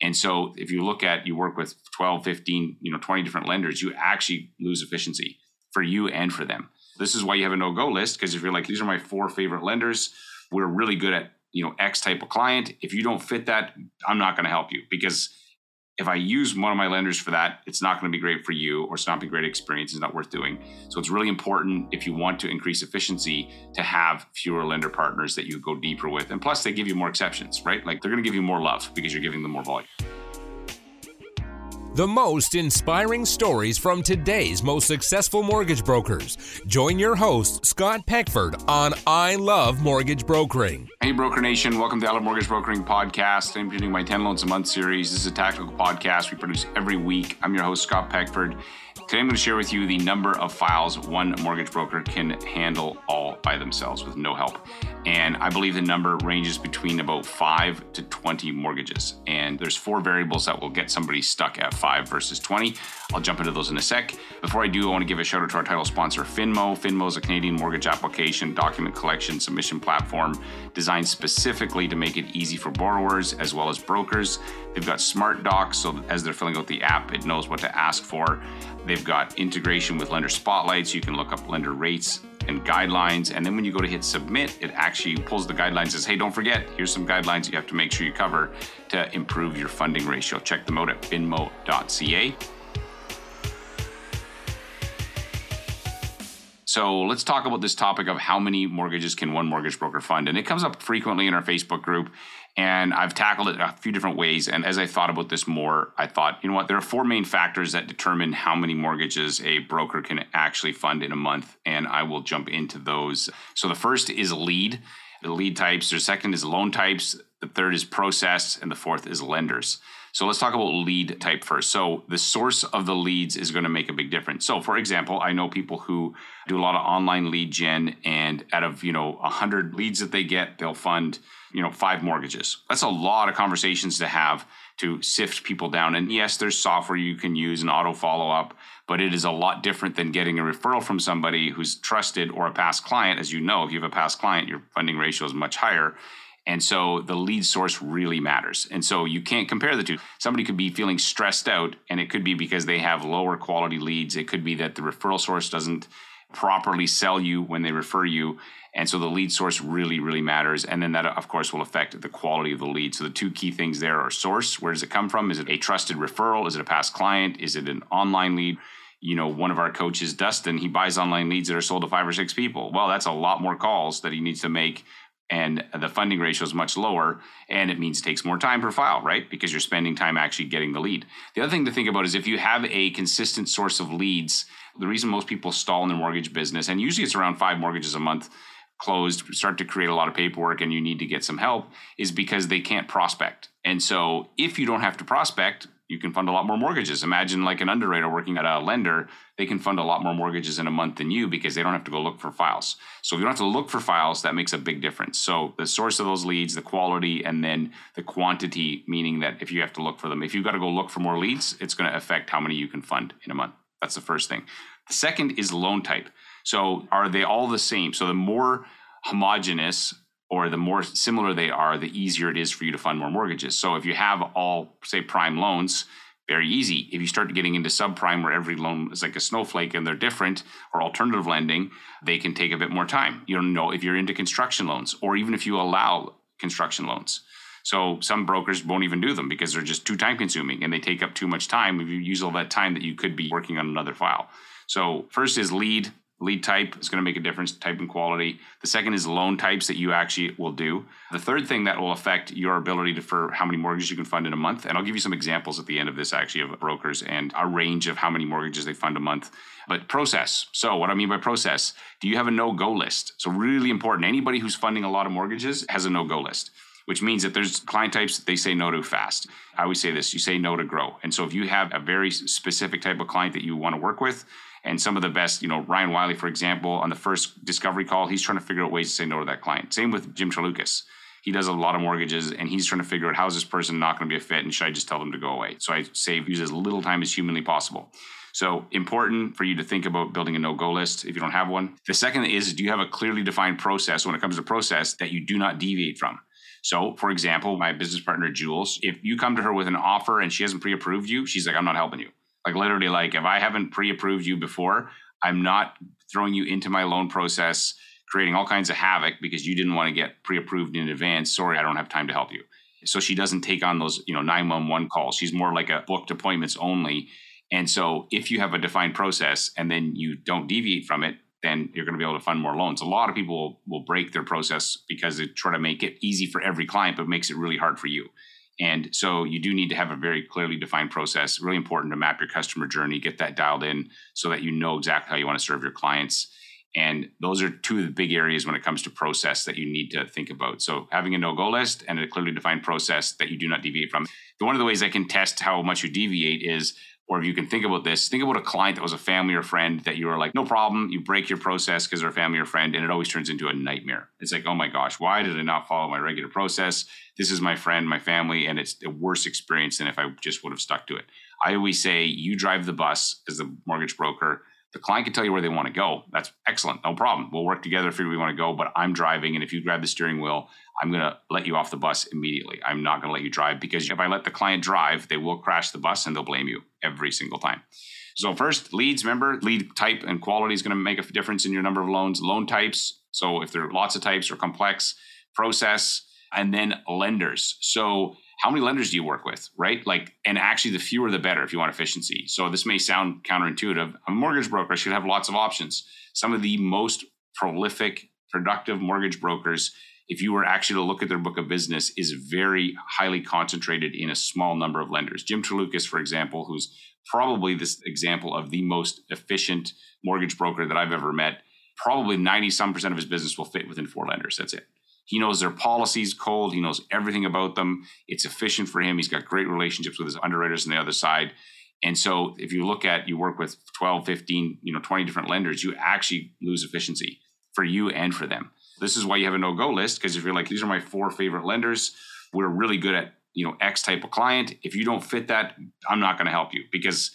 And so if you look at, you work with 12, 15, you know, 20 different lenders, you actually lose efficiency for you and for them. This is why you have a no go list because if you're like, these are my four favorite lenders, we're really good at, you know, X type of client. If you don't fit that, I'm not going to help you because if I use one of my lenders for that, it's not going to be great for you or it's not a great experience. It's not worth doing. So it's really important if you want to increase efficiency to have fewer lender partners that you go deeper with. And plus, they give you more exceptions, right? Like they're going to give you more love because you're giving them more volume. The most inspiring stories from today's most successful mortgage brokers. Join your host, Scott Peckford, on I Love Mortgage Brokering. Hey, Broker Nation. Welcome to I Love Mortgage Brokering podcast. I'm doing my 10 Loans a Month series. This is a tactical podcast we produce every week. I'm your host, Scott Peckford. Today, I'm going to share with you the number of files one mortgage broker can handle all by themselves with no help. And I believe the number ranges between about five to 20 mortgages. And there's four variables that will get somebody stuck at five versus 20. I'll jump into those in a sec. Before I do, I want to give a shout out to our title sponsor, Finmo. Finmo is a Canadian mortgage application, document collection, submission platform designed specifically to make it easy for borrowers as well as brokers. They've got smart docs, so as they're filling out the app, it knows what to ask for. They've got integration with lender spotlights. You can look up lender rates and guidelines. And then when you go to hit submit, it actually pulls the guidelines says, hey, don't forget, here's some guidelines you have to make sure you cover to improve your funding ratio. Check them out at finmo.ca. So let's talk about this topic of how many mortgages can one mortgage broker fund. And it comes up frequently in our Facebook group. And I've tackled it a few different ways. And as I thought about this more, I thought, you know what, there are four main factors that determine how many mortgages a broker can actually fund in a month. And I will jump into those. So the first is lead, the lead types. The second is loan types. The third is process. And the fourth is lenders. So let's talk about lead type first. So the source of the leads is going to make a big difference. So for example, I know people who do a lot of online lead gen and out of, you know, 100 leads that they get, they'll fund, you know, five mortgages. That's a lot of conversations to have to sift people down. And yes, there's software you can use and auto follow up, but it is a lot different than getting a referral from somebody who's trusted or a past client. As you know, if you have a past client, your funding ratio is much higher and so the lead source really matters. And so you can't compare the two. Somebody could be feeling stressed out, and it could be because they have lower quality leads. It could be that the referral source doesn't properly sell you when they refer you. And so the lead source really, really matters. And then that, of course, will affect the quality of the lead. So the two key things there are source. Where does it come from? Is it a trusted referral? Is it a past client? Is it an online lead? You know, one of our coaches, Dustin, he buys online leads that are sold to five or six people. Well, that's a lot more calls that he needs to make and the funding ratio is much lower and it means it takes more time per file right? Because you're spending time actually getting the lead. The other thing to think about is if you have a consistent source of leads the reason most people stall in their mortgage business and usually it's around five mortgages a month closed start to create a lot of paperwork and you need to get some help is because they can't prospect. And so if you don't have to prospect you can fund a lot more mortgages. Imagine like an underwriter working at a lender, they can fund a lot more mortgages in a month than you because they don't have to go look for files. So if you don't have to look for files, that makes a big difference. So the source of those leads, the quality, and then the quantity, meaning that if you have to look for them, if you've got to go look for more leads, it's going to affect how many you can fund in a month. That's the first thing. The second is loan type. So are they all the same? So the more homogenous or the more similar they are, the easier it is for you to fund more mortgages. So if you have all, say, prime loans, very easy. If you start getting into subprime where every loan is like a snowflake and they're different, or alternative lending, they can take a bit more time. You don't know if you're into construction loans, or even if you allow construction loans. So some brokers won't even do them because they're just too time consuming and they take up too much time if you use all that time that you could be working on another file. So first is lead, lead type is going to make a difference type and quality. The second is loan types that you actually will do. The third thing that will affect your ability to for how many mortgages you can fund in a month and i'll give you some examples at the end of this actually of brokers and a range of how many mortgages they fund a month. But process. So what i mean by process do you have a no-go list? So really important anybody who's funding a lot of mortgages has a no-go list which means that there's client types that they say no to fast. I always say this you say no to grow. And so if you have a very specific type of client that you want to work with, and some of the best, you know, Ryan Wiley, for example, on the first discovery call, he's trying to figure out ways to say no to that client. Same with Jim Chalukas. He does a lot of mortgages and he's trying to figure out how is this person not going to be a fit and should I just tell them to go away? So I say use as little time as humanly possible. So important for you to think about building a no-go list if you don't have one. The second is do you have a clearly defined process when it comes to process that you do not deviate from? So, for example, my business partner, Jules, if you come to her with an offer and she hasn't pre approved you, she's like, I'm not helping you. Like, literally, like, if I haven't pre approved you before, I'm not throwing you into my loan process, creating all kinds of havoc because you didn't want to get pre approved in advance. Sorry, I don't have time to help you. So she doesn't take on those, you know, 911 calls. She's more like a booked appointments only. And so if you have a defined process and then you don't deviate from it, then you're going to be able to fund more loans. A lot of people will, will break their process because they try to make it easy for every client, but makes it really hard for you. And so you do need to have a very clearly defined process. Really important to map your customer journey, get that dialed in so that you know exactly how you want to serve your clients. And those are two of the big areas when it comes to process that you need to think about. So having a no-go list and a clearly defined process that you do not deviate from. One of the ways I can test how much you deviate is or if you can think about this, think about a client that was a family or friend that you were like, no problem, you break your process because they're a family or friend, and it always turns into a nightmare. It's like, oh my gosh, why did I not follow my regular process? This is my friend, my family, and it's a worse experience than if I just would have stuck to it. I always say, you drive the bus as the mortgage broker. The client can tell you where they want to go. That's excellent. No problem. We'll work together, figure we want to go, but I'm driving. And if you grab the steering wheel, I'm going to let you off the bus immediately. I'm not going to let you drive because if I let the client drive, they will crash the bus and they'll blame you every single time. So, first, leads, remember, lead type and quality is going to make a difference in your number of loans. Loan types. So, if there are lots of types or complex, process, and then lenders. So, how many lenders do you work with, right? Like, and actually, the fewer the better if you want efficiency. So, this may sound counterintuitive. A mortgage broker should have lots of options. Some of the most prolific, productive mortgage brokers if you were actually to look at their book of business, is very highly concentrated in a small number of lenders. Jim Trelukis, for example, who's probably this example of the most efficient mortgage broker that I've ever met, probably 90 some percent of his business will fit within four lenders. That's it. He knows their policies cold. He knows everything about them. It's efficient for him. He's got great relationships with his underwriters on the other side. And so if you look at you work with 12, 15, you know, 20 different lenders, you actually lose efficiency for you and for them. This is why you have a no go list because if you're like, these are my four favorite lenders, we're really good at you know X type of client. If you don't fit that, I'm not going to help you because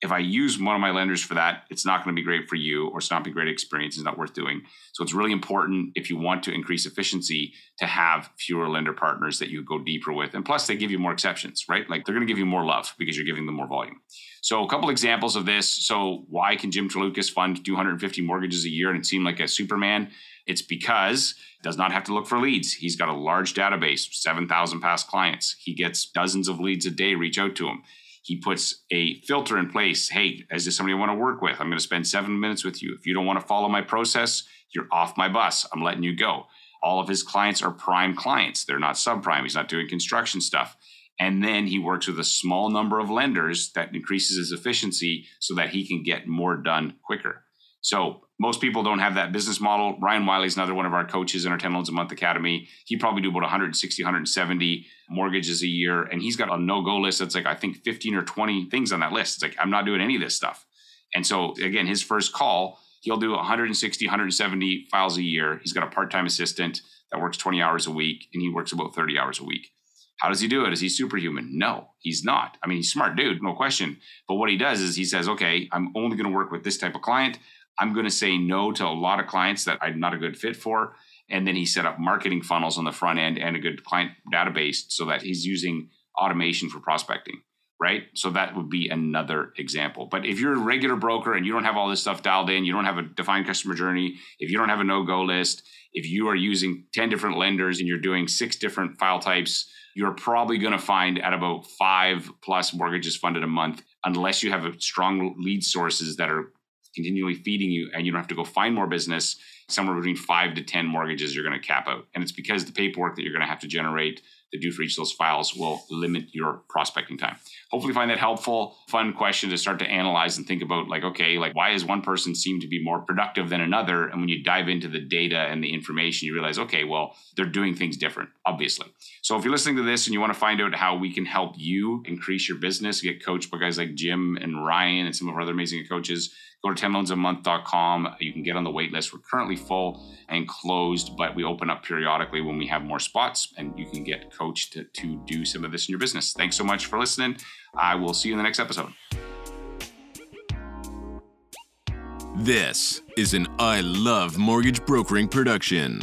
if I use one of my lenders for that, it's not going to be great for you or it's not be great experience. It's not worth doing. So it's really important if you want to increase efficiency to have fewer lender partners that you go deeper with. And plus they give you more exceptions, right? Like they're going to give you more love because you're giving them more volume. So a couple examples of this. So why can Jim Trelukis fund 250 mortgages a year and it seem like a Superman? It's because does not have to look for leads. He's got a large database, 7,000 past clients. He gets dozens of leads a day reach out to him. He puts a filter in place. Hey, is this somebody I want to work with? I'm going to spend seven minutes with you. If you don't want to follow my process, you're off my bus. I'm letting you go. All of his clients are prime clients. They're not subprime. He's not doing construction stuff. And then he works with a small number of lenders that increases his efficiency so that he can get more done quicker. So most people don't have that business model. Ryan Wiley is another one of our coaches in our 10 loans a month academy. He probably do about 160, 170 mortgages a year. And he's got a no-go list that's like, I think 15 or 20 things on that list. It's like, I'm not doing any of this stuff. And so again, his first call, he'll do 160, 170 files a year. He's got a part-time assistant that works 20 hours a week and he works about 30 hours a week. How does he do it? Is he superhuman? No, he's not. I mean, he's smart dude, no question. But what he does is he says, okay, I'm only going to work with this type of client. I'm going to say no to a lot of clients that I'm not a good fit for. And then he set up marketing funnels on the front end and a good client database so that he's using automation for prospecting, right? So that would be another example. But if you're a regular broker and you don't have all this stuff dialed in, you don't have a defined customer journey, if you don't have a no go list, if you are using 10 different lenders and you're doing six different file types, you're probably going to find at about five plus mortgages funded a month, unless you have strong lead sources that are continually feeding you and you don't have to go find more business somewhere between five to 10 mortgages you're going to cap out. And it's because the paperwork that you're going to have to generate to do for each of those files will limit your prospecting time. Hopefully find that helpful, fun question to start to analyze and think about like, okay, like why does one person seem to be more productive than another? And when you dive into the data and the information, you realize, okay, well, they're doing things different, obviously. So if you're listening to this and you want to find out how we can help you increase your business, get coached by guys like Jim and Ryan and some of our other amazing coaches, Go to 10loansamonth.com. You can get on the wait list. We're currently full and closed, but we open up periodically when we have more spots and you can get coached to, to do some of this in your business. Thanks so much for listening. I will see you in the next episode. This is an I Love Mortgage Brokering production.